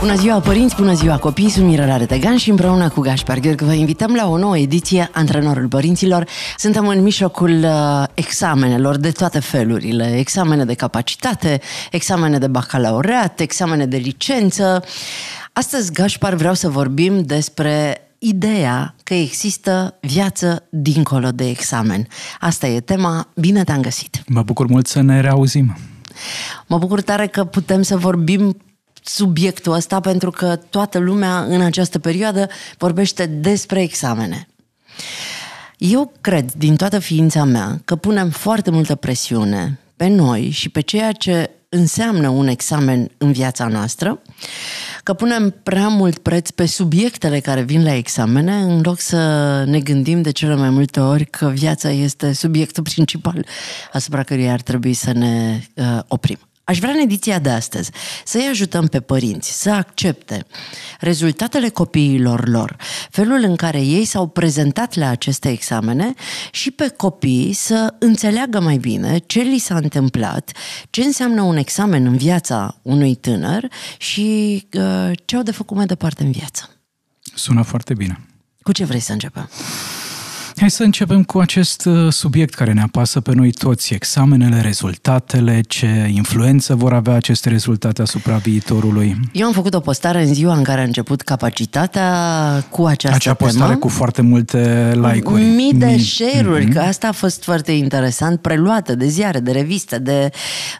Bună ziua părinți, bună ziua copii, sunt Mirela Retegan și împreună cu Gaspar Gheorghe vă invităm la o nouă ediție Antrenorul Părinților. Suntem în mijlocul uh, examenelor de toate felurile, examene de capacitate, examene de bacalaureat, examene de licență. Astăzi, Gaspar, vreau să vorbim despre ideea că există viață dincolo de examen. Asta e tema, bine te-am găsit! Mă bucur mult să ne reauzim! Mă bucur tare că putem să vorbim subiectul ăsta pentru că toată lumea în această perioadă vorbește despre examene. Eu cred din toată ființa mea că punem foarte multă presiune pe noi și pe ceea ce înseamnă un examen în viața noastră, că punem prea mult preț pe subiectele care vin la examene, în loc să ne gândim de cele mai multe ori că viața este subiectul principal asupra căruia ar trebui să ne uh, oprim. Aș vrea în ediția de astăzi să-i ajutăm pe părinți să accepte rezultatele copiilor lor, felul în care ei s-au prezentat la aceste examene și pe copii să înțeleagă mai bine ce li s-a întâmplat, ce înseamnă un examen în viața unui tânăr și uh, ce au de făcut mai departe în viață. Sună foarte bine. Cu ce vrei să începem? Hai să începem cu acest uh, subiect care ne apasă pe noi toți, examenele, rezultatele, ce influență vor avea aceste rezultate asupra viitorului. Eu am făcut o postare în ziua în care a început capacitatea cu această Acea postare temă. cu foarte multe like-uri. Mii de share-uri, mm-hmm. că asta a fost foarte interesant, preluată de ziare, de reviste, de,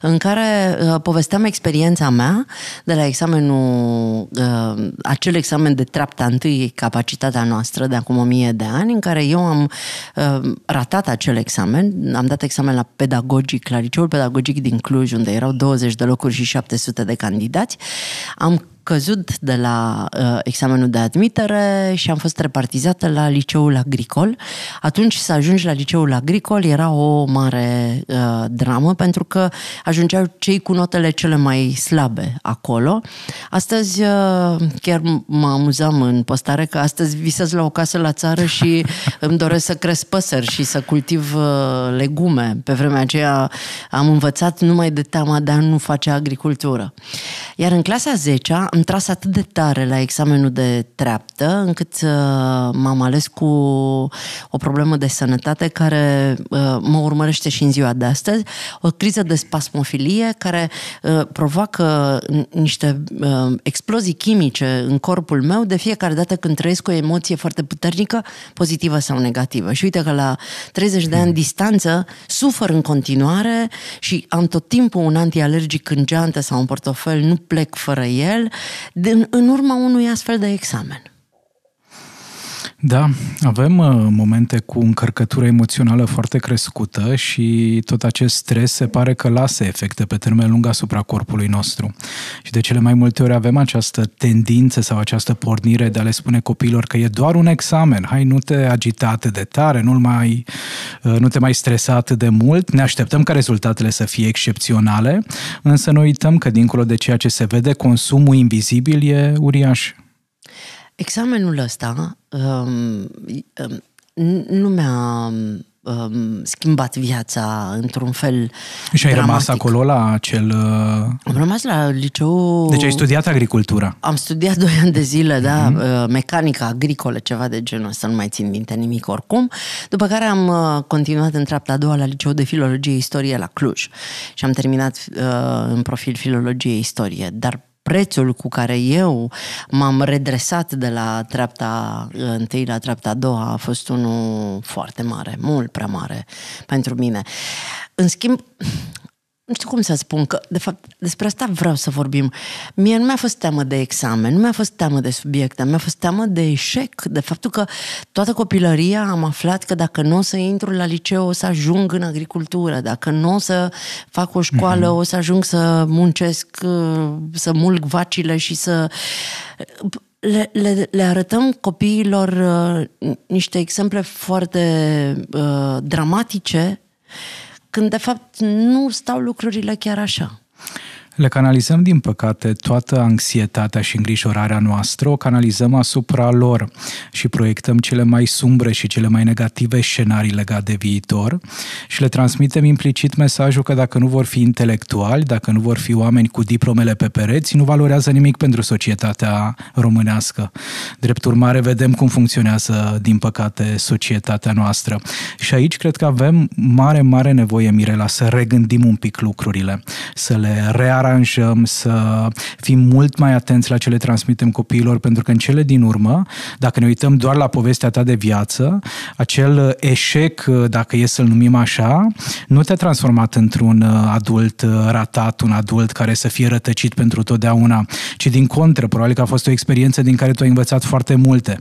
în care uh, povesteam experiența mea de la examenul, uh, acel examen de treapta întâi, capacitatea noastră de acum o mie de ani, în care eu am uh, ratat acel examen. Am dat examen la pedagogic, la liceul pedagogic din Cluj, unde erau 20 de locuri și 700 de candidați. Am căzut de la uh, examenul de admitere și am fost repartizată la liceul agricol. Atunci să ajungi la liceul agricol era o mare uh, dramă pentru că ajungeau cei cu notele cele mai slabe acolo. Astăzi uh, chiar mă amuzam în postare că astăzi visez la o casă la țară și îmi doresc să cresc păsări și să cultiv uh, legume. Pe vremea aceea am învățat numai de teama de a nu face agricultură. Iar în clasa 10 am tras atât de tare la examenul de treaptă, încât uh, m-am ales cu o problemă de sănătate care uh, mă urmărește și în ziua de astăzi, o criză de spasmofilie care uh, provoacă niște uh, explozii chimice în corpul meu de fiecare dată când trăiesc o emoție foarte puternică, pozitivă sau negativă. Și uite că la 30 de ani distanță sufăr în continuare și am tot timpul un antialergic în geantă sau în portofel, nu plec fără el din, în urma unui astfel de examen. Da, avem uh, momente cu încărcătură emoțională foarte crescută și tot acest stres se pare că lasă efecte pe termen lung asupra corpului nostru. Și de cele mai multe ori avem această tendință sau această pornire de a le spune copiilor că e doar un examen, hai nu te agita atât de tare, nu, mai, uh, nu te mai stresa atât de mult, ne așteptăm ca rezultatele să fie excepționale, însă nu uităm că dincolo de ceea ce se vede, consumul invizibil e uriaș. Examenul ăsta um, um, nu mi-a um, schimbat viața într-un fel Și ai dramatic. rămas acolo la acel... Uh, Am rămas la liceu... Deci ai studiat agricultura. Am studiat doi ani de zile, mm-hmm. da, uh, mecanică agricolă, ceva de genul ăsta, nu mai țin minte nimic oricum. După care am uh, continuat în treapta a doua la liceu de filologie istorie la Cluj și am terminat uh, în profil filologie istorie, dar prețul cu care eu m-am redresat de la treapta întâi la treapta a doua a fost unul foarte mare, mult prea mare pentru mine. În schimb, nu știu cum să spun, că de fapt despre asta vreau să vorbim. Mie nu mi-a fost teamă de examen, nu mi-a fost teamă de subiecte, mi-a fost teamă de eșec, de faptul că toată copilăria am aflat că dacă nu o să intru la liceu o să ajung în agricultură, dacă nu o să fac o școală mm-hmm. o să ajung să muncesc, să mulg vacile și să le, le, le arătăm copiilor uh, niște exemple foarte uh, dramatice, când de fapt nu stau lucrurile chiar așa. Le canalizăm, din păcate, toată anxietatea și îngrijorarea noastră, o canalizăm asupra lor și proiectăm cele mai sumbre și cele mai negative scenarii legate de viitor și le transmitem implicit mesajul că dacă nu vor fi intelectuali, dacă nu vor fi oameni cu diplomele pe pereți, nu valorează nimic pentru societatea românească. Drept urmare, vedem cum funcționează, din păcate, societatea noastră. Și aici cred că avem mare, mare nevoie, Mirela, să regândim un pic lucrurile, să le rearanjăm aranjăm, să fim mult mai atenți la ce le transmitem copiilor, pentru că în cele din urmă, dacă ne uităm doar la povestea ta de viață, acel eșec, dacă e să-l numim așa, nu te-a transformat într-un adult ratat, un adult care să fie rătăcit pentru totdeauna, ci din contră, probabil că a fost o experiență din care tu ai învățat foarte multe.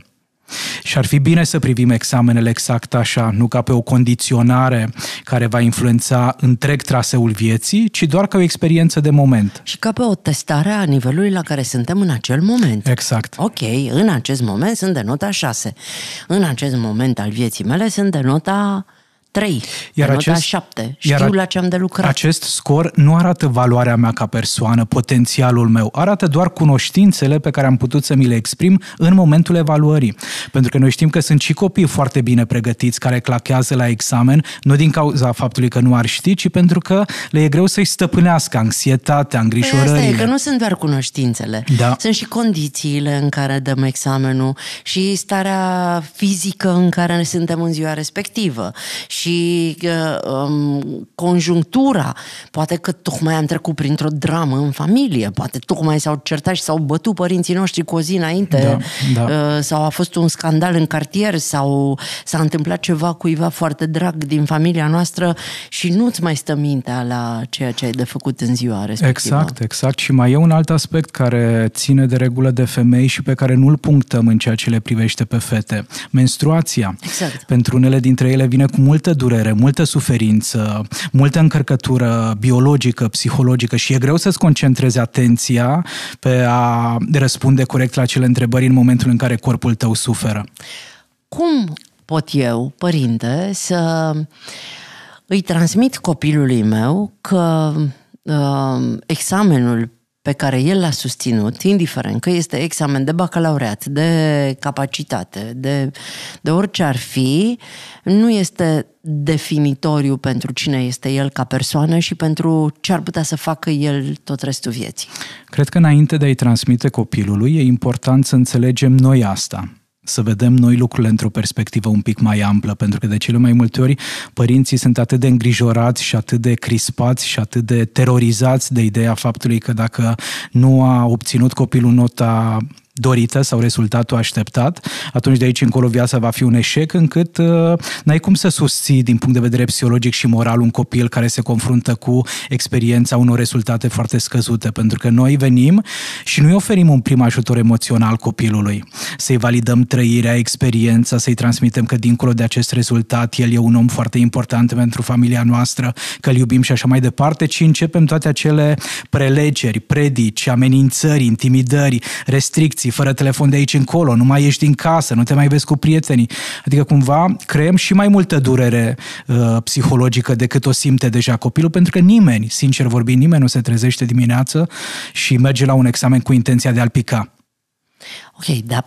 Și ar fi bine să privim examenele exact așa, nu ca pe o condiționare care va influența întreg traseul vieții, ci doar ca o experiență de moment. Și ca pe o testare a nivelului la care suntem în acel moment. Exact. Ok, în acest moment sunt de nota 6. În acest moment al vieții mele sunt de nota 3, iar de acest, 7. Știu iar la ce am de lucrat. Acest scor nu arată valoarea mea ca persoană, potențialul meu, arată doar cunoștințele pe care am putut să mi le exprim în momentul evaluării. Pentru că noi știm că sunt și copii foarte bine pregătiți care clachează la examen, nu din cauza faptului că nu ar ști, ci pentru că le e greu să-i stăpânească anxietatea, îngrijorările. Păi asta e, că nu sunt doar cunoștințele. Da. Sunt și condițiile în care dăm examenul și starea fizică în care ne suntem în ziua respectivă și uh, um, conjunctura. Poate că tocmai am trecut printr-o dramă în familie, poate tocmai s-au certat și s-au bătut părinții noștri cu o zi înainte, da, da. Uh, sau a fost un scandal în cartier, sau s-a întâmplat ceva cuiva foarte drag din familia noastră și nu-ți mai stă mintea la ceea ce ai de făcut în ziua respectivă. Exact, exact. Și mai e un alt aspect care ține de regulă de femei și pe care nu-l punctăm în ceea ce le privește pe fete. Menstruația. Exact. Pentru unele dintre ele vine cu multă multă durere, multă suferință, multă încărcătură biologică, psihologică și e greu să-ți concentrezi atenția pe a răspunde corect la acele întrebări în momentul în care corpul tău suferă. Cum pot eu, părinte, să îi transmit copilului meu că uh, examenul pe care el l-a susținut, indiferent că este examen de bacalaureat, de capacitate, de, de orice ar fi, nu este definitoriu pentru cine este el ca persoană și pentru ce ar putea să facă el tot restul vieții. Cred că înainte de a-i transmite copilului, e important să înțelegem noi asta să vedem noi lucrurile într-o perspectivă un pic mai amplă, pentru că de cele mai multe ori părinții sunt atât de îngrijorați și atât de crispați și atât de terorizați de ideea faptului că dacă nu a obținut copilul nota dorită sau rezultatul așteptat, atunci de aici încolo viața va fi un eșec, încât uh, n-ai cum să susții din punct de vedere psihologic și moral un copil care se confruntă cu experiența unor rezultate foarte scăzute, pentru că noi venim și nu-i oferim un prim ajutor emoțional copilului, să-i validăm trăirea, experiența, să-i transmitem că dincolo de acest rezultat el e un om foarte important pentru familia noastră, că îl iubim și așa mai departe, ci începem toate acele prelegeri, predici, amenințări, intimidări, restricții, alții, fără telefon de aici încolo, nu mai ieși din casă, nu te mai vezi cu prietenii. Adică cumva creăm și mai multă durere uh, psihologică decât o simte deja copilul, pentru că nimeni, sincer vorbind, nimeni nu se trezește dimineață și merge la un examen cu intenția de a-l pica. Ok, dar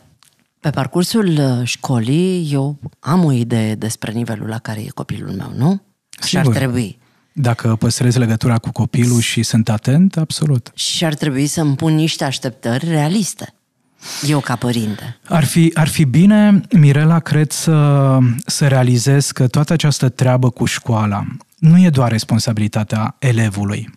pe parcursul uh, școlii eu am o idee despre nivelul la care e copilul meu, nu? Și ar trebui. Dacă păstrez legătura cu copilul și sunt atent, absolut. Și ar trebui să-mi pun niște așteptări realiste. Eu ca părinte. Ar fi, ar fi bine, Mirela, cred să, să realizez că toată această treabă cu școala nu e doar responsabilitatea elevului.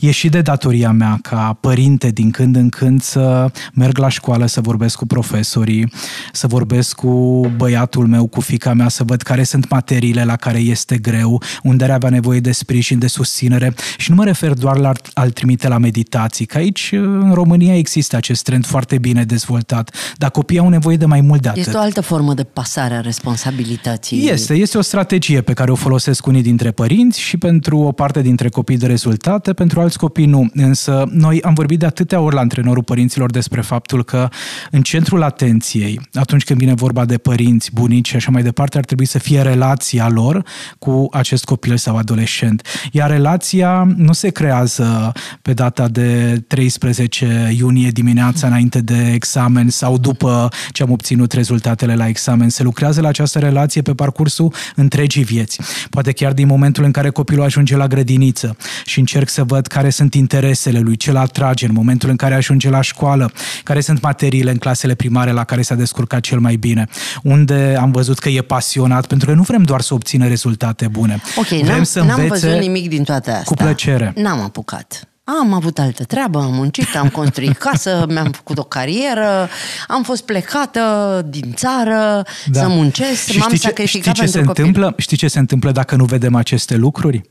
E și de datoria mea ca părinte din când în când să merg la școală, să vorbesc cu profesorii, să vorbesc cu băiatul meu, cu fica mea, să văd care sunt materiile la care este greu, unde are avea nevoie de sprijin, de susținere. Și nu mă refer doar la al trimite la meditații, că aici în România există acest trend foarte bine dezvoltat, dar copiii au nevoie de mai mult de atât. Este o altă formă de pasare a responsabilității. Este, este o strategie pe care o folosesc unii dintre părinți și pentru o parte dintre copii de rezultate, pentru alți copii nu. Însă noi am vorbit de atâtea ori la antrenorul părinților despre faptul că în centrul atenției, atunci când vine vorba de părinți, bunici și așa mai departe, ar trebui să fie relația lor cu acest copil sau adolescent. Iar relația nu se creează pe data de 13 iunie dimineața înainte de examen sau după ce am obținut rezultatele la examen. Se lucrează la această relație pe parcursul întregii vieți. Poate chiar din momentul în care copilul ajunge la grădiniță și încerc să văd care sunt interesele lui, ce l atrage în momentul în care ajunge la școală, care sunt materiile în clasele primare la care s-a descurcat cel mai bine, unde am văzut că e pasionat, pentru că nu vrem doar să obțină rezultate bune. Ok, vrem n-am, să n-am învețe văzut nimic din toate astea. cu plăcere. N-am apucat. Am avut altă treabă, am muncit, am construit casă, mi-am făcut o carieră, am fost plecată din țară da. să muncesc, și m-am știi ce, sacrificat știi ce pentru se copil. întâmplă? Știi ce se întâmplă dacă nu vedem aceste lucruri?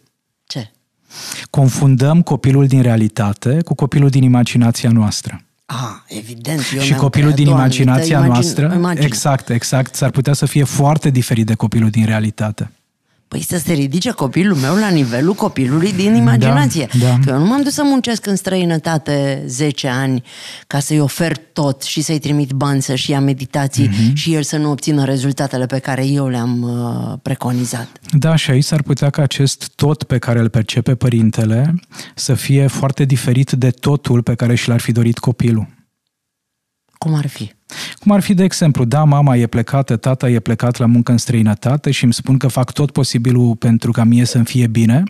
Ce? Confundăm copilul din realitate cu copilul din imaginația noastră. Ah, evident. Eu și mi-am copilul creat din o imaginația anumită noastră, imagine. exact, exact, s-ar putea să fie foarte diferit de copilul din realitate. Păi să se ridice copilul meu la nivelul copilului din imaginație. da. Că eu nu m-am dus să muncesc în străinătate 10 ani ca să-i ofer tot și să-i trimit bani să-și ia meditații Mhm. și el să nu obțină rezultatele pe care eu le-am uh, preconizat. Da, și aici s-ar putea ca acest tot pe care îl percepe părintele să fie foarte diferit de totul pe care și l-ar fi dorit copilul. Cum ar fi? Cum ar fi, de exemplu, da, mama e plecată, tata e plecat la muncă în străinătate și îmi spun că fac tot posibilul pentru ca mie să-mi fie bine,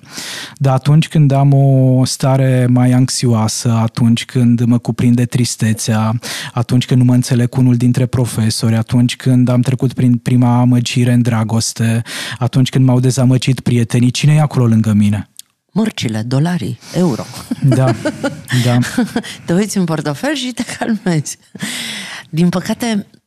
dar atunci când am o stare mai anxioasă, atunci când mă cuprinde tristețea, atunci când nu mă înțeleg cu unul dintre profesori, atunci când am trecut prin prima amăgire în dragoste, atunci când m-au dezamăgit prietenii, cine e acolo lângă mine? Mărcile, dolarii, euro. Da, da. te uiți în portofel și te calmezi. Din păcate, uh,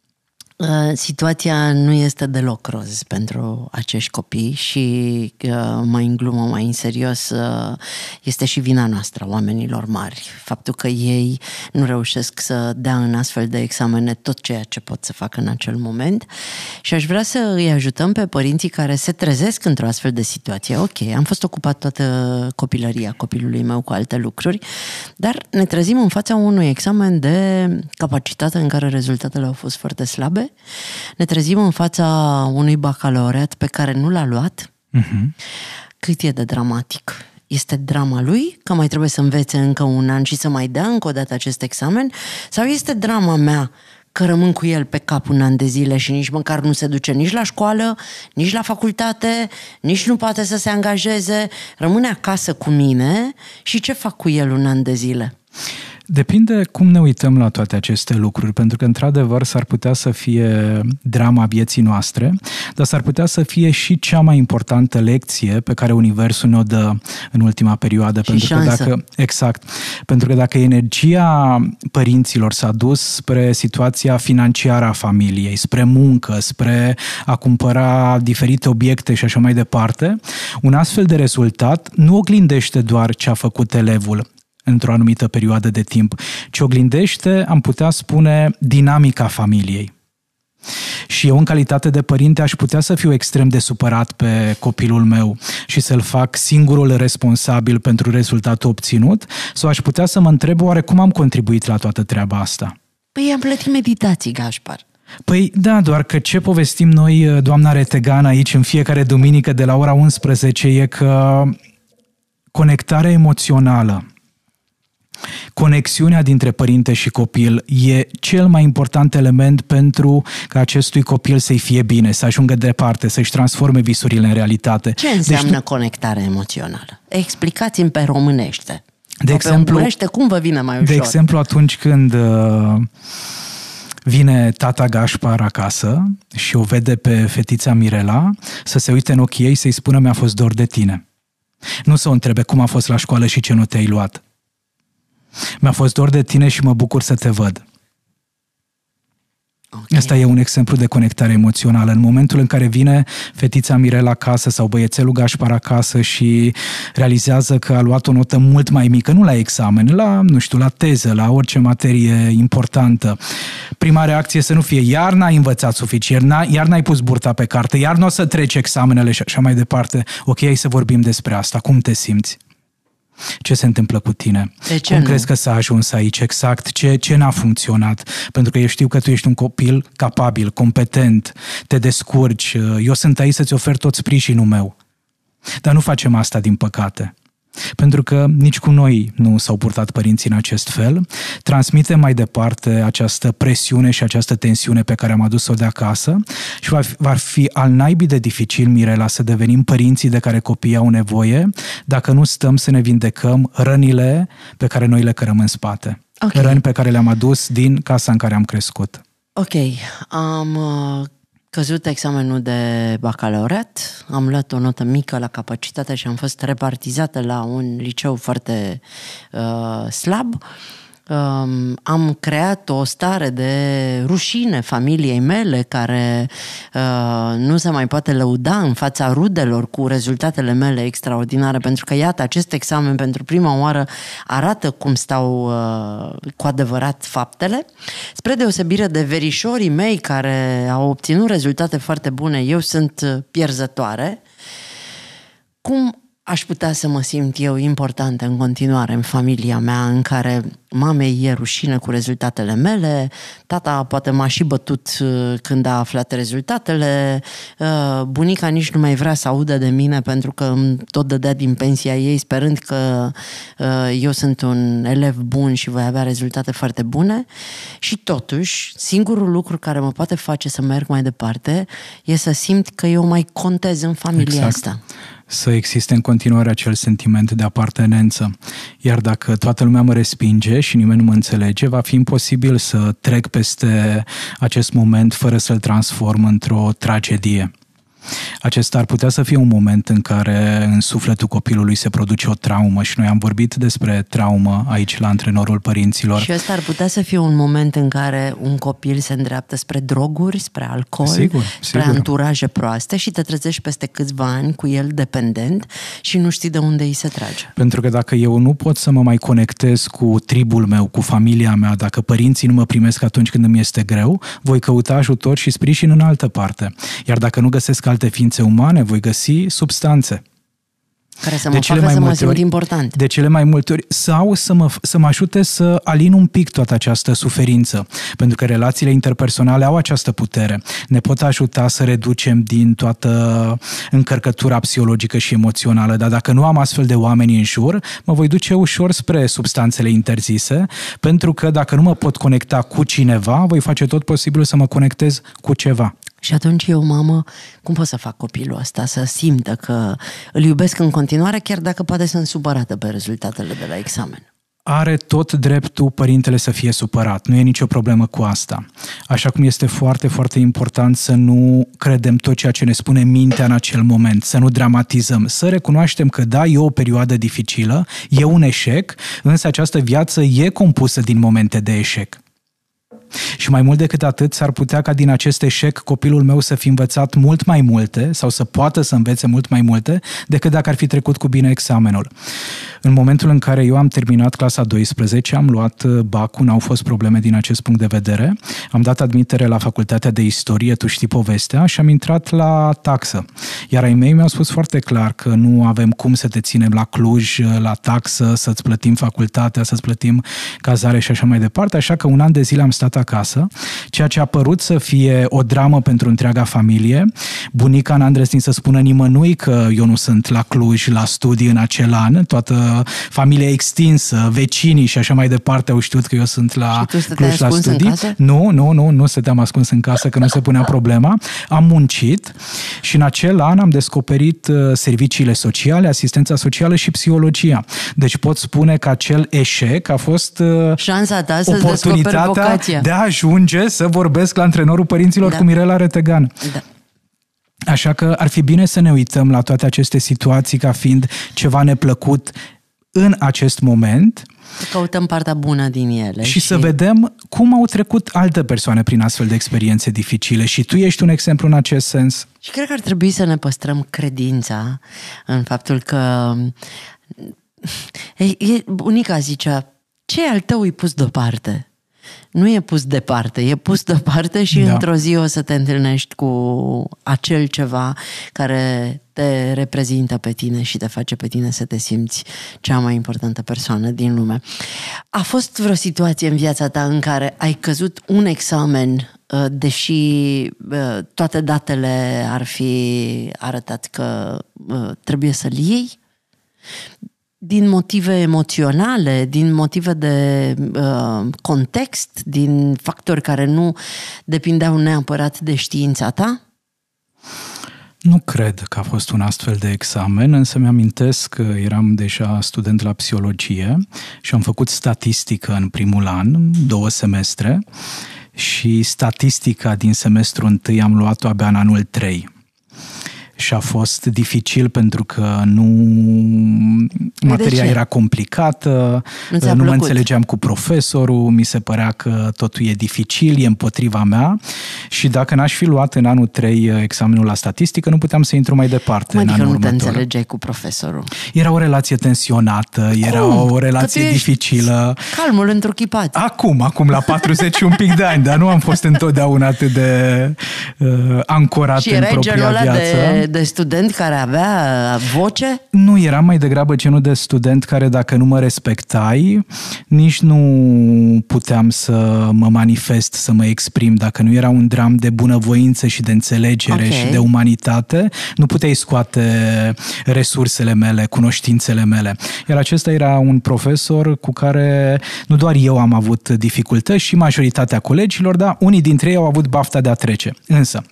situația nu este deloc roz pentru acești copii și uh, mai în glumă, mai în serios, uh, este și vina noastră, oamenilor mari. Faptul că ei nu reușesc să dea în astfel de examene tot ceea ce pot să facă în acel moment și aș vrea să îi ajutăm pe părinții care se trezesc într-o astfel de situație. Ok, am fost ocupat toată copilăria copilului meu cu alte lucruri, dar ne trezim în fața unui examen de capacitate în care rezultatele au fost foarte slabe ne trezim în fața unui bacalaureat pe care nu l-a luat, Uh-huh. cât e de dramatic. Este drama lui, că mai trebuie să învețe încă un an și să mai dea încă o dată acest examen? Sau este drama mea că rămân cu el pe cap un an de zile și nici măcar nu se duce nici la școală, nici la facultate, nici nu poate să se angajeze, rămâne acasă cu mine și ce fac cu el un an de zile? Depinde cum ne uităm la toate aceste lucruri, pentru că, într-adevăr, s-ar putea să fie drama vieții noastre, dar s-ar putea să fie și cea mai importantă lecție pe care Universul ne-o dă în ultima perioadă. Și pentru șansă. că dacă, exact. Pentru că dacă energia părinților s-a dus spre situația financiară a familiei, spre muncă, spre a cumpăra diferite obiecte și așa mai departe, un astfel de rezultat nu oglindește doar ce a făcut elevul, într-o anumită perioadă de timp, ci oglindește, am putea spune, dinamica familiei. Și eu, în calitate de părinte, aș putea să fiu extrem de supărat pe copilul meu și să-l fac singurul responsabil pentru rezultatul obținut, sau aș putea să mă întreb oare cum am contribuit la toată treaba asta. Păi am plătit meditații, Gașpar. Păi da, doar că ce povestim noi, doamna Retegan, aici în fiecare duminică de la ora 11 e că conectarea emoțională, conexiunea dintre părinte și copil e cel mai important element pentru ca acestui copil să-i fie bine, să ajungă departe, să-și transforme visurile în realitate. Ce înseamnă Deci, conectare emoțională? Explicați-mi pe românește. De Sau exemplu- pe ungurește, cum vă vine mai ușor? de exemplu, atunci când uh, vine tata Gașpar acasă și o vede pe fetița Mirela, să se uite în ochii ei să-i spună mi-a fost dor de tine. Nu să o întrebe cum a fost la școală și ce nu te-ai luat. Mi-a fost dor de tine și mă bucur să te văd. Ok. Asta e un exemplu de conectare emoțională. În momentul în care vine fetița Mirela acasă sau băiețelul Gașpar acasă și realizează că a luat o notă mult mai mică, nu la examen, la, nu știu, la teză, la orice materie importantă. Prima reacție să nu fie iar n-ai învățat suficient, n- iar n-ai pus burta pe carte, iar nu o să treci examenele și așa mai departe. Ok, hai să vorbim despre asta. Cum te simți? Ce se întâmplă cu tine? De ce Cum nu? crezi că s-a ajuns aici? Exact. Ce, ce n-a funcționat? Pentru că eu știu că tu ești un copil capabil, competent, te descurci. Eu sunt aici să-ți ofer tot sprijinul meu. Dar nu facem asta, din păcate. Pentru că nici cu noi nu s-au purtat părinții în acest fel. Transmitem mai departe această presiune și această tensiune pe care am adus-o de acasă și va fi, va fi al naibii de dificil, Mirela, să devenim părinții de care copiii au nevoie dacă nu stăm să ne vindecăm rănile pe care noi le cărăm în spate. Ok. Răni pe care le-am adus din casa în care am crescut. Ok, am uh, căzut examenul de bacalaureat, am luat o notă mică la capacitate și am fost repartizată la un liceu foarte uh, slab. Um, am creat o stare de rușine familiei mele care uh, nu se mai poate lăuda în fața rudelor cu rezultatele mele extraordinare pentru că iată acest examen pentru prima oară arată cum stau uh, cu adevărat faptele. Spre deosebire de verișorii mei care au obținut rezultate foarte bune eu sunt uh, pierzătoare. Cum aș putea să mă simt eu importantă în continuare în familia mea în care mamei e rușine cu rezultatele mele, tata poate m-a și bătut uh, când a aflat rezultatele, uh, bunica nici nu mai vrea să audă de mine pentru că îmi tot dădea din pensia ei sperând că uh, eu sunt un elev bun și voi avea rezultate foarte bune și totuși singurul lucru care mă poate face să merg mai departe e să simt că eu mai contez în familia Exact. asta. Să existe în continuare acel sentiment de apartenență. Iar dacă toată lumea mă respinge și nimeni nu mă înțelege, va fi imposibil să trec peste acest moment fără să-l transform într-o tragedie. Acesta ar putea să fie un moment în care în sufletul copilului se produce o traumă și noi am vorbit despre traumă aici la antrenorul părinților. Și ăsta ar putea să fie un moment în care un copil se îndreaptă spre droguri, spre alcool, Sigur, spre sigur. anturaje proaste și te trezești peste câțiva ani cu el dependent și nu știi de unde îi se trage. Pentru că dacă eu nu pot să mă mai conectez cu tribul meu, cu familia mea, dacă părinții nu mă primesc atunci când îmi este greu, voi căuta ajutor și sprijin în altă parte. Iar dacă nu găsesc alte ființe umane, voi găsi substanțe. Care să De mă cele facă mai să mă multe simt ori- important. De cele mai multe ori, sau să mă, să mă ajute să alin un pic toată această suferință, pentru că relațiile interpersonale au această putere. Ne pot ajuta să reducem din toată încărcătura psihologică și emoțională, dar dacă nu am astfel de oameni în jur, mă voi duce ușor spre substanțele interzise, pentru că dacă nu mă pot conecta cu cineva, voi face tot posibilul să mă conectez cu ceva. Și atunci eu, mamă, cum pot să fac copilul ăsta să simtă că îl iubesc în continuare, chiar dacă poate sunt supărată pe rezultatele de la examen? are tot dreptul părintele să fie supărat. Nu e nicio problemă cu asta. Așa cum este foarte, foarte important să nu credem tot ceea ce ne spune mintea în acel moment, să nu dramatizăm, să recunoaștem că da, e o perioadă dificilă, e un eșec, însă această viață e compusă din momente de eșec. Și mai mult decât atât, s-ar putea ca din acest eșec copilul meu să fi învățat mult mai multe sau să poată să învețe mult mai multe decât dacă ar fi trecut cu bine examenul. În momentul în care eu am terminat clasa 12, am luat uh, bacul, n-au fost probleme din acest punct de vedere, am dat admitere la facultatea de istorie, tu știi povestea, și am intrat la taxă. Iar ai mei mi-au spus foarte clar că nu avem cum să te ținem la Cluj, uh, la taxă, să-ți plătim facultatea, să-ți plătim cazare și așa mai departe, așa că un an de zile am stat acasă, ceea ce a părut să fie o dramă pentru întreaga familie. Bunica n-a îndrăznit să spună nimănui că eu nu sunt la Cluj, la studii în acel an, toată familia extinsă, vecinii și așa mai departe au știut că eu sunt la Și tu stăteai Cluj la ascuns în studii. casă? Nu, nu, nu, nu stăteam ascuns în casă, că nu se punea problema. Am muncit și în acel an am descoperit uh, serviciile sociale, asistența socială și psihologia. Deci pot spune că acel eșec a fost uh, Șansa ta să-ți descoperi oportunitatea vocația. De a ajunge să vorbesc la antrenorul părinților Da. cu Mirela Retegan. Da. Așa că ar fi bine să ne uităm la toate aceste situații ca fiind ceva neplăcut în acest moment Să căutăm partea bună din ele. și să vedem cum au trecut alte persoane prin astfel de experiențe dificile. Și tu ești un exemplu în acest sens. Și cred că ar trebui să ne păstrăm credința în faptul că e, e, bunica zicea, ce al tău îi pus deoparte? Nu e pus departe, e pus deoparte și Da. într-o zi o să te întâlnești cu acel ceva care te reprezintă pe tine și te face pe tine să te simți cea mai importantă persoană din lume. A fost vreo situație în viața ta în care ai căzut un examen, uh, deși uh, toate datele ar fi arătat că uh, trebuie să-l iei? Din motive emoționale, din motive de uh, context, din factori care nu depindeau neapărat de știința ta? Nu cred că a fost un astfel de examen, însă mi-amintesc că eram deja student la psihologie și am făcut statistică în primul an, două semestre, și statistica din semestrul întâi am luat-o abia în anul 3 și a fost dificil pentru că nu materia ce? era complicată, Nu ți-a nu mă plăcut? înțelegeam cu profesorul, mi se părea că totul e dificil, e împotriva mea și dacă n-aș fi luat în anul 3 examenul la statistică, nu puteam să intru mai departe Cum în adică anul nu te următor. înțelegeai cu profesorul? Era o relație tensionată, era Cum? o Că relație tu ești dificilă. Calmul întruchipat. Acum, acum la 40 și un pic de ani, dar nu am fost întotdeauna atât de uh, ancorat și în erai propria genul ăla viață. de, de student care avea voce? Nu, eram mai degrabă genul de student care dacă nu mă respectai, nici nu puteam să mă manifest, să mă exprim. Dacă nu era un dram de bunăvoință și de înțelegere Ok. și de umanitate, nu puteai scoate resursele mele, cunoștințele mele. Iar acesta era un profesor cu care nu doar eu am avut dificultăți și majoritatea colegilor, dar unii dintre ei au avut bafta de a trece. Însă,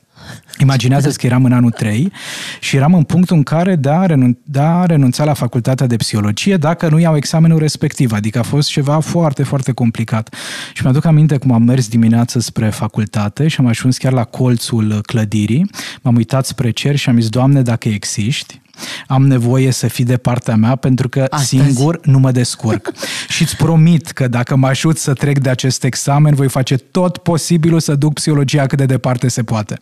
Imaginează că eram în anul 3 și eram în punctul în care de a, renun- de a renunța la facultatea de psihologie dacă nu iau examenul respectiv. Adică a fost ceva foarte, foarte complicat. Și mi-aduc aminte cum am mers dimineață spre facultate și am ajuns chiar la colțul clădirii. M-am uitat spre cer și am zis, Doamne, dacă existi, am nevoie să fii de partea mea pentru că Astăzi. singur nu mă descurc. și îți promit că dacă mă ajut să trec de acest examen, voi face tot posibilul să duc psihologia cât de departe se poate.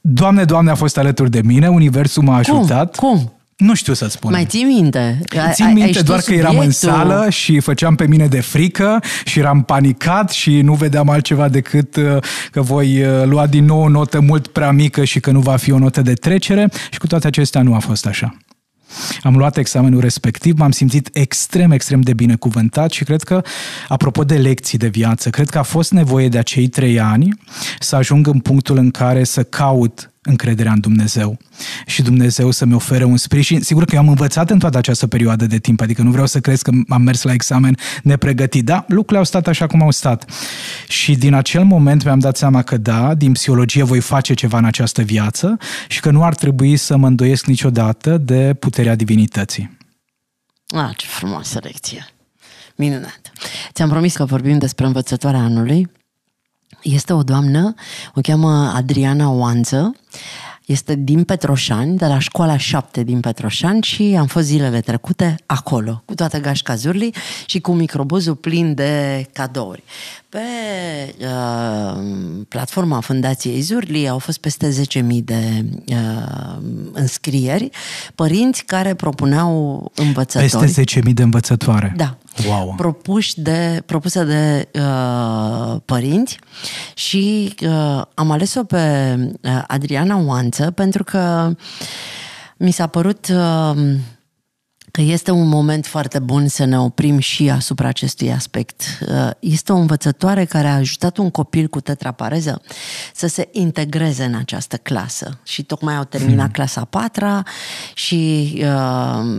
Doamne, Doamne a fost alături de mine, Universul m-a ajutat. Cum? Cum? Nu știu să spun. Mai ții minte? Ai- Țin ai- minte ai știut doar că eram în subiectul? sală și făceam pe mine de frică și eram panicat și nu vedeam altceva decât uh, că voi uh, lua din nou o notă mult prea mică și că nu va fi o notă de trecere și cu toate acestea nu a fost așa. Am luat examenul respectiv, m-am simțit extrem, extrem de binecuvântat și cred că, apropo de lecții de viață, cred că a fost nevoie de acei trei ani să ajung în punctul în care să caut încrederea în Dumnezeu și Dumnezeu să-mi ofere un sprijin. Sigur că eu am învățat în toată această perioadă de timp, adică nu vreau să crezi că am mers la examen nepregătit. Da, lucrurile au stat așa cum au stat. Și din acel moment mi-am dat seama că da, din psihologie voi face ceva în această viață și că nu ar trebui să mă îndoiesc niciodată de puterea divinității. Ah, ce frumoasă lecție. Minunat. Ți-am promis că vorbim despre învățătoarea anului. Este o doamnă, o cheamă Adriana Oanță, este din Petroșani, de la școala 7 din Petroșani și am fost zilele trecute acolo, cu toată gașca Zurli și cu microbuzul plin de cadouri. Pe uh, platforma Fundației Zurli au fost peste 10.000 de uh, înscrieri, părinți care propuneau învățători. Peste 10.000 de învățătoare. Da. Wow. Propuși de, propusă de uh, părinți și uh, am ales-o pe uh, Adriana Oanță pentru că mi s-a părut uh, că este un moment foarte bun să ne oprim și asupra acestui aspect. Uh, Este o învățătoare care a ajutat un copil cu tetrapareză să se integreze în această clasă și tocmai au terminat hmm. clasa a patra și uh,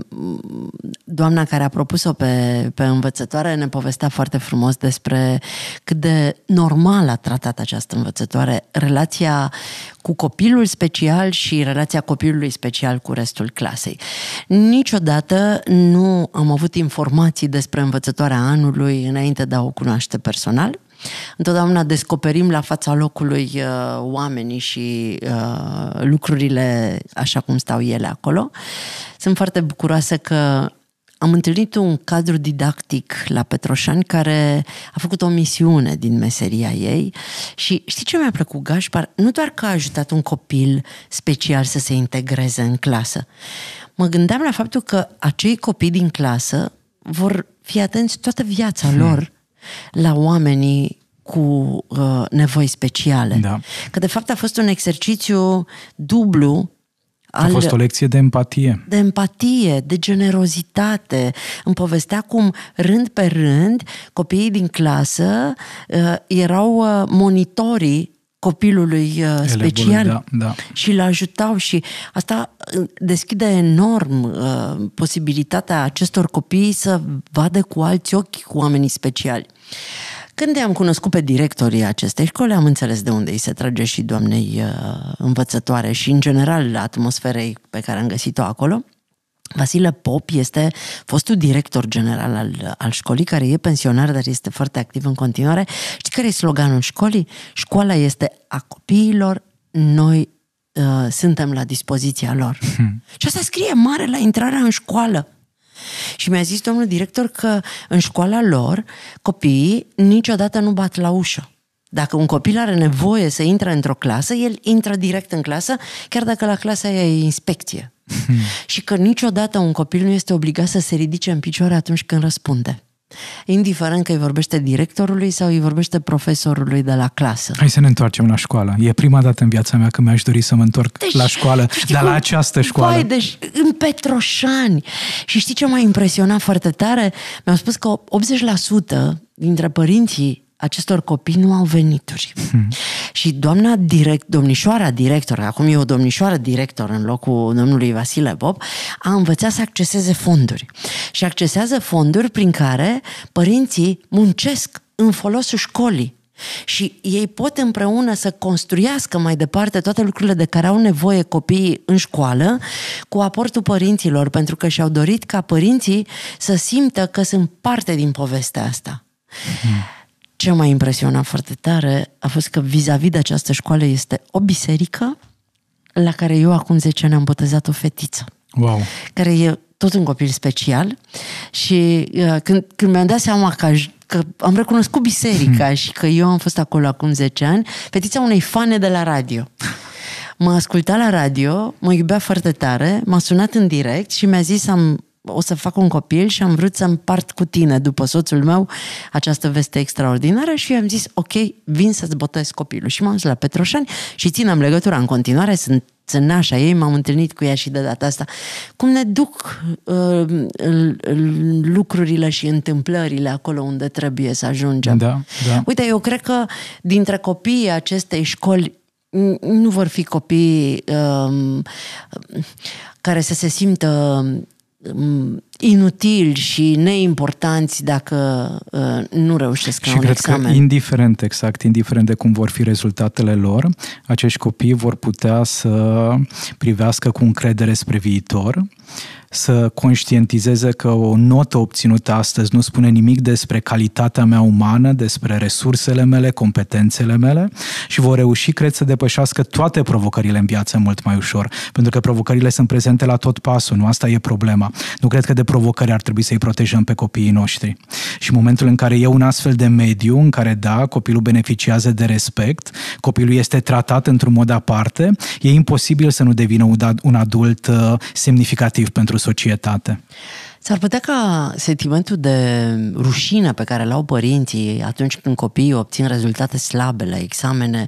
doamna care a propus-o pe, pe învățătoare ne povestea foarte frumos despre cât de normal a tratat această învățătoare relația cu copilul special și relația copilului special cu restul clasei. Niciodată nu am avut informații despre învățătoarea anului înainte de a o cunoaște personal. Întotdeauna descoperim la fața locului uh, oamenii și uh, lucrurile așa cum stau ele acolo. Sunt foarte bucuroasă că am întâlnit un cadru didactic la Petroșani care a făcut o misiune din meseria ei și știi ce mi-a plăcut, Gașpar? Nu doar că a ajutat un copil special să se integreze în clasă. Mă gândeam la faptul că acei copii din clasă vor fi atenți toată viața lor la oamenii cu uh, nevoi speciale. Da. Că de fapt a fost un exercițiu dublu a al, fost o lecție de empatie. De empatie, de generozitate. Îmi povestea cum, rând pe rând, copiii din clasă uh, erau uh, monitorii copilului uh, special da, da. și îl ajutau și asta uh, deschide enorm uh, posibilitatea acestor copii să vadă cu alți ochi cu oamenii speciali. Când am cunoscut pe directorii acestei școli, am înțeles de unde îi se trage și doamnei uh, învățătoare și, în general, atmosferei pe care am găsit-o acolo. Vasile Pop este fostul director general al, al școlii, care e pensionar, dar este foarte activ în continuare. Știi care e sloganul școlii? Școala este a copiilor, noi uh, suntem la dispoziția lor. Hmm. Și asta scrie mare la intrarea în școală. Și mi-a zis domnul director că în școala lor copiii niciodată nu bat la ușă. Dacă un copil are nevoie să intre într-o clasă, el intră direct în clasă, chiar dacă la clasa aia e inspecție. Hmm. Și că niciodată un copil nu este obligat să se ridice în picioare atunci când răspunde. Indiferent că îi vorbește directorului sau îi vorbește profesorului de la clasă. Hai să ne întoarcem la școală. E prima dată în viața mea că mi-aș dori să mă întorc deci, la școală, dar la această școală. Vai, deci în Petroșani. Și știi ce m-a impresionat foarte tare? Mi-au spus că 80% dintre părinții acestor copii nu au venituri. Hmm. Și doamna direct, domnișoara director, acum e o domnișoară director în locul domnului Vasile Bob, a învățat să acceseze fonduri. Și accesează fonduri prin care părinții muncesc în folosul școlii. Și ei pot împreună să construiască mai departe toate lucrurile de care au nevoie copiii în școală cu aportul părinților, pentru că și-au dorit ca părinții să simtă că sunt parte din povestea asta. Mm ce m-a impresionat foarte tare a fost că vis-a-vis de această școală este o biserică la care eu acum 10 ani am botezat o fetiță. Wow. Care e tot un copil special și uh, când, când mi-am dat seama că, aș, că am recunoscut biserica hmm. și că eu am fost acolo acum 10 ani, fetița unei fane de la radio. M-a ascultat la radio, mă iubea foarte tare, m-a sunat în direct și mi-a zis am o să fac un copil și am vrut să împart cu tine, după soțul meu, această veste extraordinară și eu am zis, ok, vin să-ți botez copilul. Și m-am dus la Petroșani și ținem legătura în continuare, sunt nașa ei, m-am întâlnit cu ea și de data asta. Cum ne duc uh, lucrurile și întâmplările acolo unde trebuie să ajungem. Da, da. Uite, eu cred că dintre copiii acestei școli nu vor fi copii um, care să se simtă 嗯 inutili și neimportanți dacă uh, nu reușesc și la un cred examen. Că indiferent, exact, indiferent de cum vor fi rezultatele lor, acești copii vor putea să privească cu încredere spre viitor să conștientizeze că o notă obținută astăzi nu spune nimic despre calitatea mea umană, despre resursele mele, competențele mele și vor reuși, cred, să depășească toate provocările în viață mult mai ușor, pentru că provocările sunt prezente la tot pasul, nu asta e problema. Nu cred că de provocări ar trebui să-i protejăm pe copiii noștri. Și în momentul în care e un astfel de mediu în care, da, copilul beneficiază de respect, copilul este tratat într-un mod aparte, e imposibil să nu devină un adult uh, semnificativ pentru societate. S-ar putea ca sentimentul de rușine pe care l-au părinții atunci când copiii obțin rezultate slabe la examene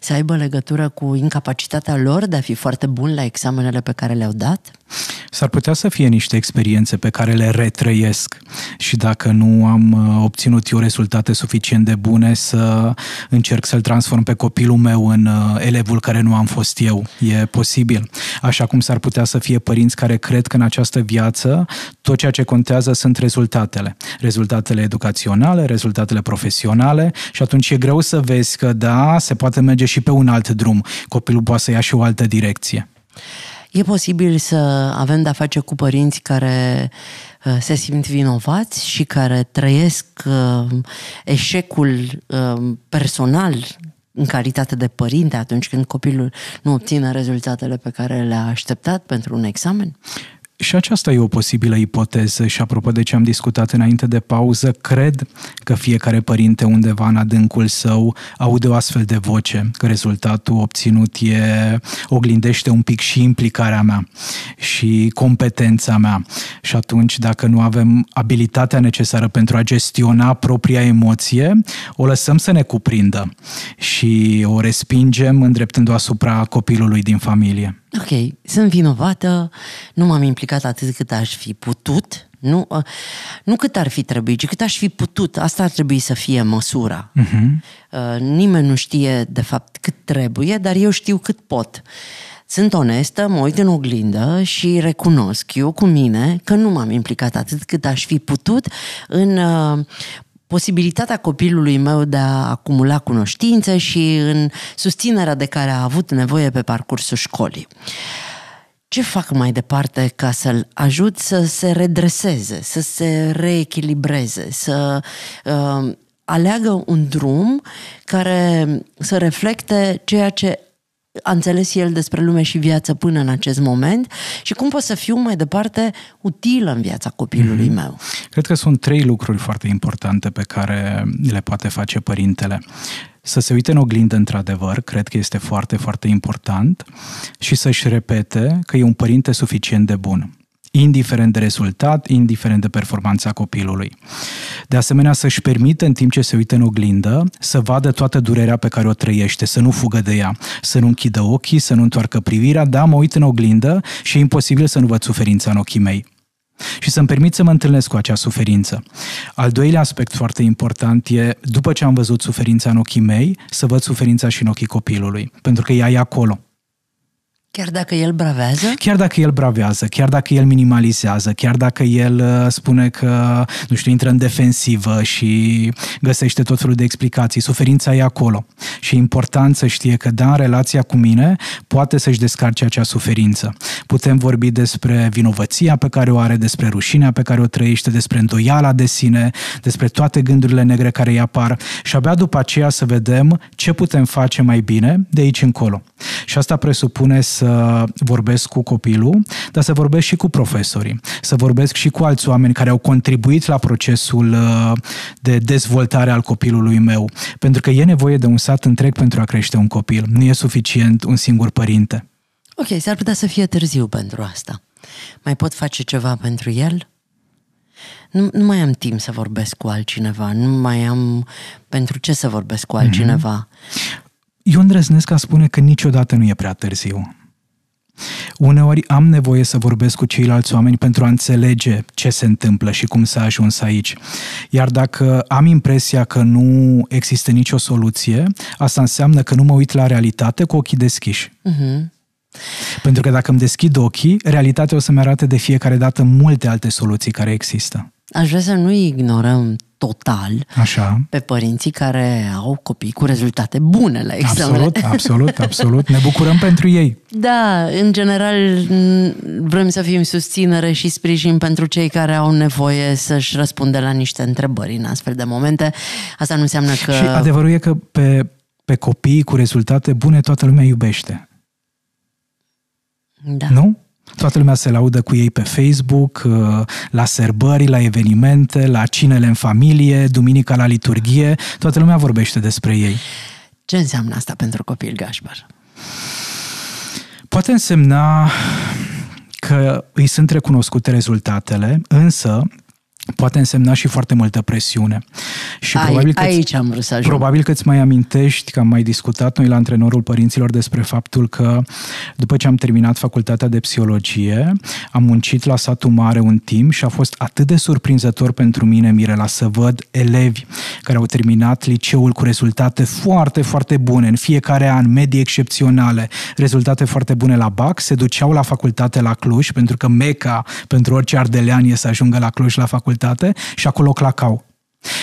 să aibă legătură cu incapacitatea lor de a fi foarte buni la examenele pe care le-au dat? S-ar putea să fie niște experiențe pe care le retrăiesc și dacă nu am uh, obținut eu rezultate suficient de bune să încerc să-l transform pe copilul meu în uh, elevul care nu am fost eu. E posibil. Așa cum s-ar putea să fie părinți care cred că în această viață tot ceea ce contează sunt rezultatele. Rezultatele educaționale, rezultatele profesionale și atunci e greu să vezi că da, se poate merge și pe un alt drum. Copilul poate să ia și o altă direcție. E posibil să avem de-a face cu părinți care uh, se simt vinovați și care trăiesc uh, eșecul uh, personal în calitate de părinte atunci când copilul nu obține rezultatele pe care le-a așteptat pentru un examen? Și aceasta e o posibilă ipoteză și apropo de ce am discutat înainte de pauză, cred că fiecare părinte undeva în adâncul său aude o astfel de voce, că rezultatul obținut e, oglindește un pic și implicarea mea și competența mea. Și atunci, dacă nu avem abilitatea necesară pentru a gestiona propria emoție, o lăsăm să ne cuprindă și o respingem îndreptându-o asupra copilului din familie. Ok, sunt vinovată, nu m-am implicat atât cât aș fi putut, nu, uh, nu cât ar fi trebuit, ci cât aș fi putut. Asta ar trebui să fie măsura. Uh-huh. Nimeni nu știe, de fapt, cât trebuie, dar eu știu cât pot. Sunt onestă, mă uit în oglindă și recunosc eu cu mine că nu m-am implicat atât cât aș fi putut în uh, posibilitatea copilului meu de a acumula cunoștințe și în susținerea de care a avut nevoie pe parcursul școlii. Ce fac mai departe ca să-l ajut să se redreseze, să se reechilibreze, să uh, aleagă un drum care să reflecte ceea ce a înțeles el despre lume și viață până în acest moment și cum pot să fiu mai departe utilă în viața copilului mm-hmm. meu. Cred că sunt trei lucruri foarte importante pe care le poate face părintele. Să se uite în oglindă într-adevăr, cred că este foarte, foarte important și să-și repete că e un părinte suficient de bun indiferent de rezultat, indiferent de performanța copilului. De asemenea, să-și permită în timp ce se uită în oglindă să vadă toată durerea pe care o trăiește, să nu fugă de ea, să nu închidă ochii, să nu întoarcă privirea, da, mă uit în oglindă și e imposibil să nu văd suferința în ochii mei și să-mi permit să mă întâlnesc cu acea suferință. Al doilea aspect foarte important e, după ce am văzut suferința în ochii mei, să văd suferința și în ochii copilului, pentru că ea e acolo. Chiar dacă el bravează? Chiar dacă el bravează, chiar dacă el minimalizează, chiar dacă el uh, spune că, nu știu, intră în defensivă și găsește tot felul de explicații, suferința e acolo. Și e important să știe că, da, în relația cu mine poate să-și descarce acea suferință. Putem vorbi despre vinovăția pe care o are, despre rușinea pe care o trăiește, despre îndoiala de sine, despre toate gândurile negre care îi apar și abia după aceea să vedem ce putem face mai bine de aici încolo. Și asta presupune să să vorbesc cu copilul, dar să vorbesc și cu profesorii, să vorbesc și cu alți oameni care au contribuit la procesul uh, de dezvoltare al copilului meu. Pentru că e nevoie de un sat întreg pentru a crește un copil. Nu e suficient un singur părinte. Ok, s-ar putea să fie târziu pentru asta. Mai pot face ceva pentru el? Nu, nu mai am timp să vorbesc cu altcineva, nu mai am pentru ce să vorbesc cu altcineva. Mm-hmm. Eu îndrăznesc a spune că niciodată nu e prea târziu. Uneori am nevoie să vorbesc cu ceilalți oameni pentru a înțelege ce se întâmplă și cum s-a ajuns aici. Iar dacă am impresia că nu există nicio soluție, asta înseamnă că nu mă uit la realitate cu ochii deschiși. Uh-huh. Pentru că dacă îmi deschid ochii, realitatea o să-mi arate de fiecare dată multe alte soluții care există. Aș vrea să nu ignorăm total Așa. pe părinții care au copii cu rezultate bune la examene. Absolut, absolut, absolut. Ne bucurăm pentru ei. Da, în general vrem să fim susținere și sprijin pentru cei care au nevoie să-și răspundă la niște întrebări în astfel de momente. Asta nu înseamnă că... Și adevărul e că pe, pe copii cu rezultate bune toată lumea iubește. Da. Nu? Toată lumea se laudă cu ei pe Facebook, uh, la sărbări, la evenimente, la cinele în familie, duminica la liturghie. Toată lumea vorbește despre ei. Ce înseamnă asta pentru copil, Gașpar? Poate însemna că îi sunt recunoscute rezultatele, însă poate însemna și foarte multă presiune. Și Ai, probabil că aici am vrut să ajung. Probabil că îți mai amintești că am mai discutat noi la antrenorul părinților despre faptul că după ce am terminat facultatea de psihologie, am muncit la satul mare un timp și a fost atât de surprinzător pentru mine, Mirela, să văd elevi care au terminat liceul cu rezultate foarte, foarte bune, în fiecare an, medii excepționale, rezultate foarte bune la BAC, se duceau la facultate la Cluj, pentru că meca pentru orice ardelean e să ajungă la Cluj la facultate, facultate și acolo clacau.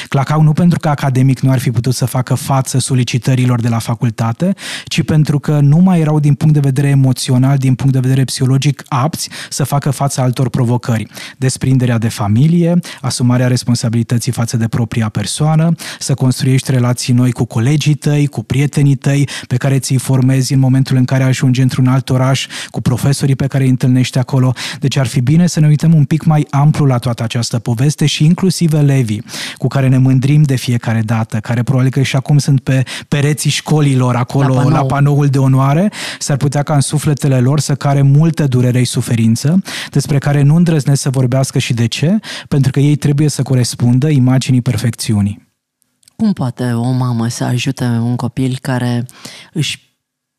Clacau nu pentru că academic nu ar fi putut să facă față solicitărilor de la facultate, ci pentru că nu mai erau din punct de vedere emoțional, din punct de vedere psihologic apți să facă față altor provocări. Desprinderea de familie, asumarea responsabilității față de propria persoană, să construiești relații noi cu colegii tăi, cu prietenii tăi pe care ți-i formezi în momentul în care ajungi într-un alt oraș, cu profesorii pe care îi întâlnești acolo. Deci ar fi bine să ne uităm un pic mai amplu la toată această poveste și inclusiv elevii cu care ne mândrim de fiecare dată, care probabil că și acum sunt pe pereții școlilor acolo, la, panou. la panoul de onoare, s-ar putea ca în sufletele lor să care multă durere și suferință, despre care nu îndrăznesc să vorbească și de ce, pentru că ei trebuie să corespundă imaginii perfecțiunii. Cum poate o mamă să ajute un copil care își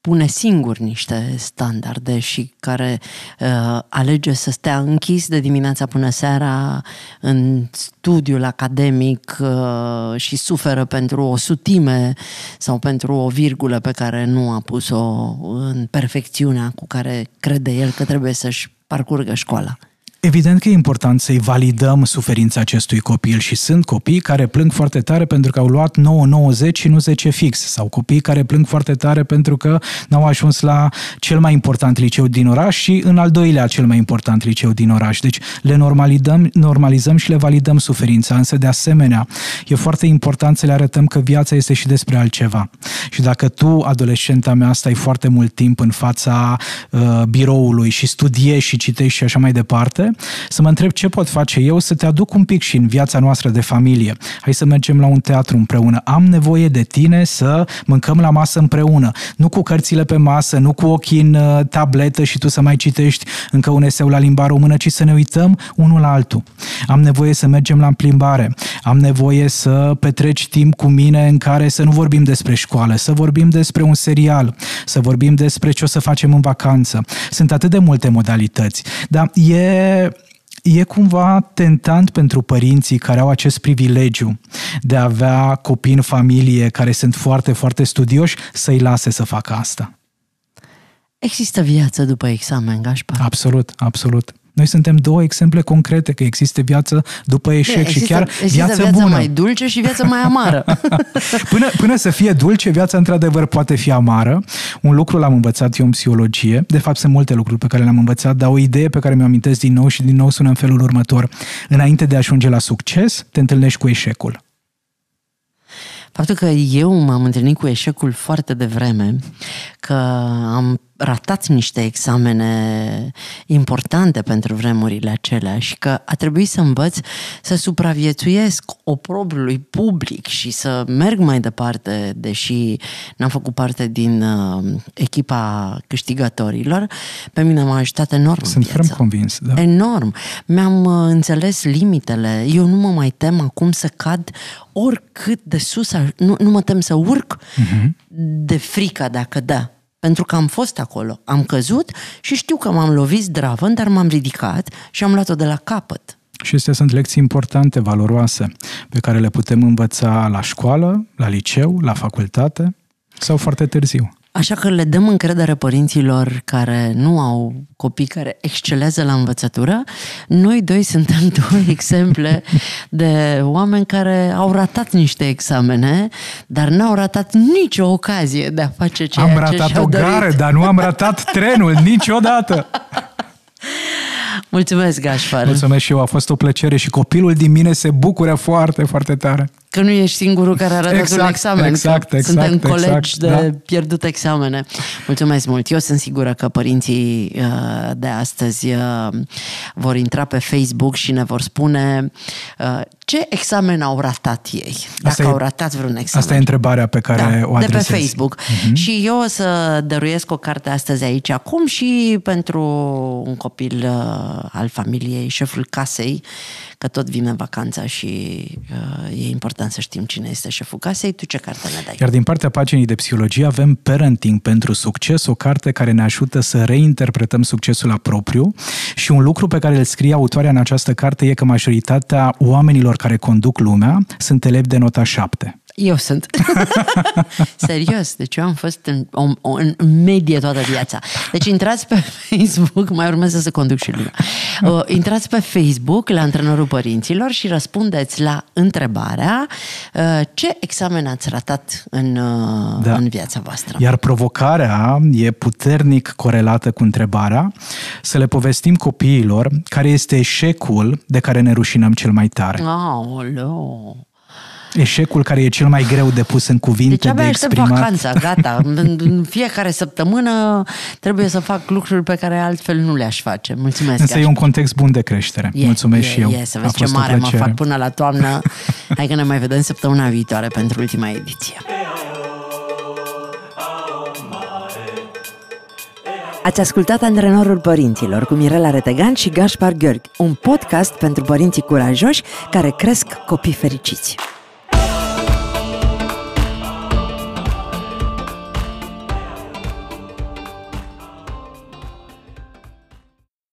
pune singur niște standarde și care uh, alege să stea închis de dimineața până seara în studiul academic uh, și suferă pentru o sutime sau pentru o virgulă pe care nu a pus-o în perfecțiunea cu care crede el că trebuie să-și parcurgă școala. Evident că e important să-i validăm suferința acestui copil și sunt copii care plâng foarte tare pentru că au luat 9-90 și nu 10 fix sau copii care plâng foarte tare pentru că n-au ajuns la cel mai important liceu din oraș și în al doilea cel mai important liceu din oraș. Deci le normalizăm, normalizăm și le validăm suferința, însă de asemenea e foarte important să le arătăm că viața este și despre altceva. Și dacă tu, adolescenta mea, stai foarte mult timp în fața uh, biroului și studiezi și citești și așa mai departe, să mă întreb ce pot face eu să te aduc un pic și în viața noastră de familie. Hai să mergem la un teatru împreună. Am nevoie de tine să mâncăm la masă împreună. Nu cu cărțile pe masă, nu cu ochii în uh, tabletă și tu să mai citești încă un eseu la limba română, ci să ne uităm unul la altul. Am nevoie să mergem la plimbare. Am nevoie să petreci timp cu mine în care să nu vorbim despre școală, să vorbim despre un serial, să vorbim despre ce o să facem în vacanță. Sunt atât de multe modalități. Dar e e cumva tentant pentru părinții care au acest privilegiu de a avea copii în familie care sunt foarte, foarte studioși să-i lase să facă asta. Există viață după examen, Gașpar? Absolut, absolut. Noi suntem două exemple concrete că există viață după eșec există, și chiar există viață, viață bună. mai dulce și viață mai amară. până, până să fie dulce, viața într-adevăr poate fi amară. Un lucru l-am învățat eu în psihologie. De fapt, sunt multe lucruri pe care le-am învățat, dar o idee pe care mi-o amintesc din nou și din nou sună în felul următor. Înainte de a ajunge la succes, te întâlnești cu eșecul. Faptul că eu m-am întâlnit cu eșecul foarte devreme, că am ratat niște examene importante pentru vremurile acelea și că a trebuit să învăț să supraviețuiesc oprobriului public și să merg mai departe, deși n-am făcut parte din uh, echipa câștigătorilor, pe mine m-a ajutat enorm Sunt ferm convins, da. Enorm. Mi-am uh, înțeles limitele. Eu nu mă mai tem acum să cad oricât de sus, nu, nu mă tem să urc uh-huh. de frica dacă da. Pentru că am fost acolo, am căzut și știu că m-am lovit zdravă, dar m-am ridicat și am luat-o de la capăt. Și astea sunt lecții importante, valoroase, pe care le putem învăța la școală, la liceu, la facultate sau foarte târziu. Așa că le dăm încredere părinților care nu au copii care excelează la învățătură. Noi doi suntem două exemple de oameni care au ratat niște examene, dar n-au ratat nicio ocazie de a face ceea am ce ratat o gară, dar nu am ratat trenul niciodată. Mulțumesc, Gașpar! Mulțumesc și eu, a fost o plăcere și copilul din mine se bucură foarte, foarte tare. Că nu ești singurul care a ratat exact, un examen. Exact, exact. Suntem exact, colegi exact, de da. pierdut examene. Mulțumesc mult. Eu sunt sigură că părinții uh, de astăzi uh, vor intra pe Facebook și ne vor spune uh, ce examen au ratat ei. Dacă asta au ratat vreun examen. Asta e întrebarea pe care da, o adresez. De pe Facebook. Uh-huh. Și eu o să dăruiesc o carte astăzi aici acum și pentru un copil al familiei, șeful casei, că tot vine vacanța și uh, e important să știm cine este șeful casei. Tu ce carte ne dai? Iar din partea paginii de psihologie avem Parenting pentru succes, o carte care ne ajută să reinterpretăm succesul la propriu și un lucru pe care îl scrie autoarea în această carte e că majoritatea oamenilor care conduc lumea sunt elevi de nota 7. Eu sunt. Serios, deci eu am fost în, o, în medie toată viața. Deci intrați pe Facebook, mai urmează să conduc și lumea. Uh, intrați pe Facebook la antrenorul părinților și răspundeți la întrebarea uh, ce examen ați ratat în, uh, da. în viața voastră. Iar provocarea e puternic corelată cu întrebarea să le povestim copiilor care este eșecul de care ne rușinăm cel mai tare. Aoleu! Eșecul care e cel mai greu de pus în cuvinte, deci abia de exprimat. vacanța, gata. În fiecare săptămână trebuie să fac lucruri pe care altfel nu le-aș face. Mulțumesc. Însă e un context bun de creștere. E, Mulțumesc e, și eu. E, să vezi ce mare mă fac până la toamnă. Hai că ne mai vedem săptămâna viitoare pentru ultima ediție. Ați ascultat Antrenorul Părinților cu Mirela Retegan și Gaspar Gheorghi, un podcast pentru părinții curajoși care cresc copii fericiți.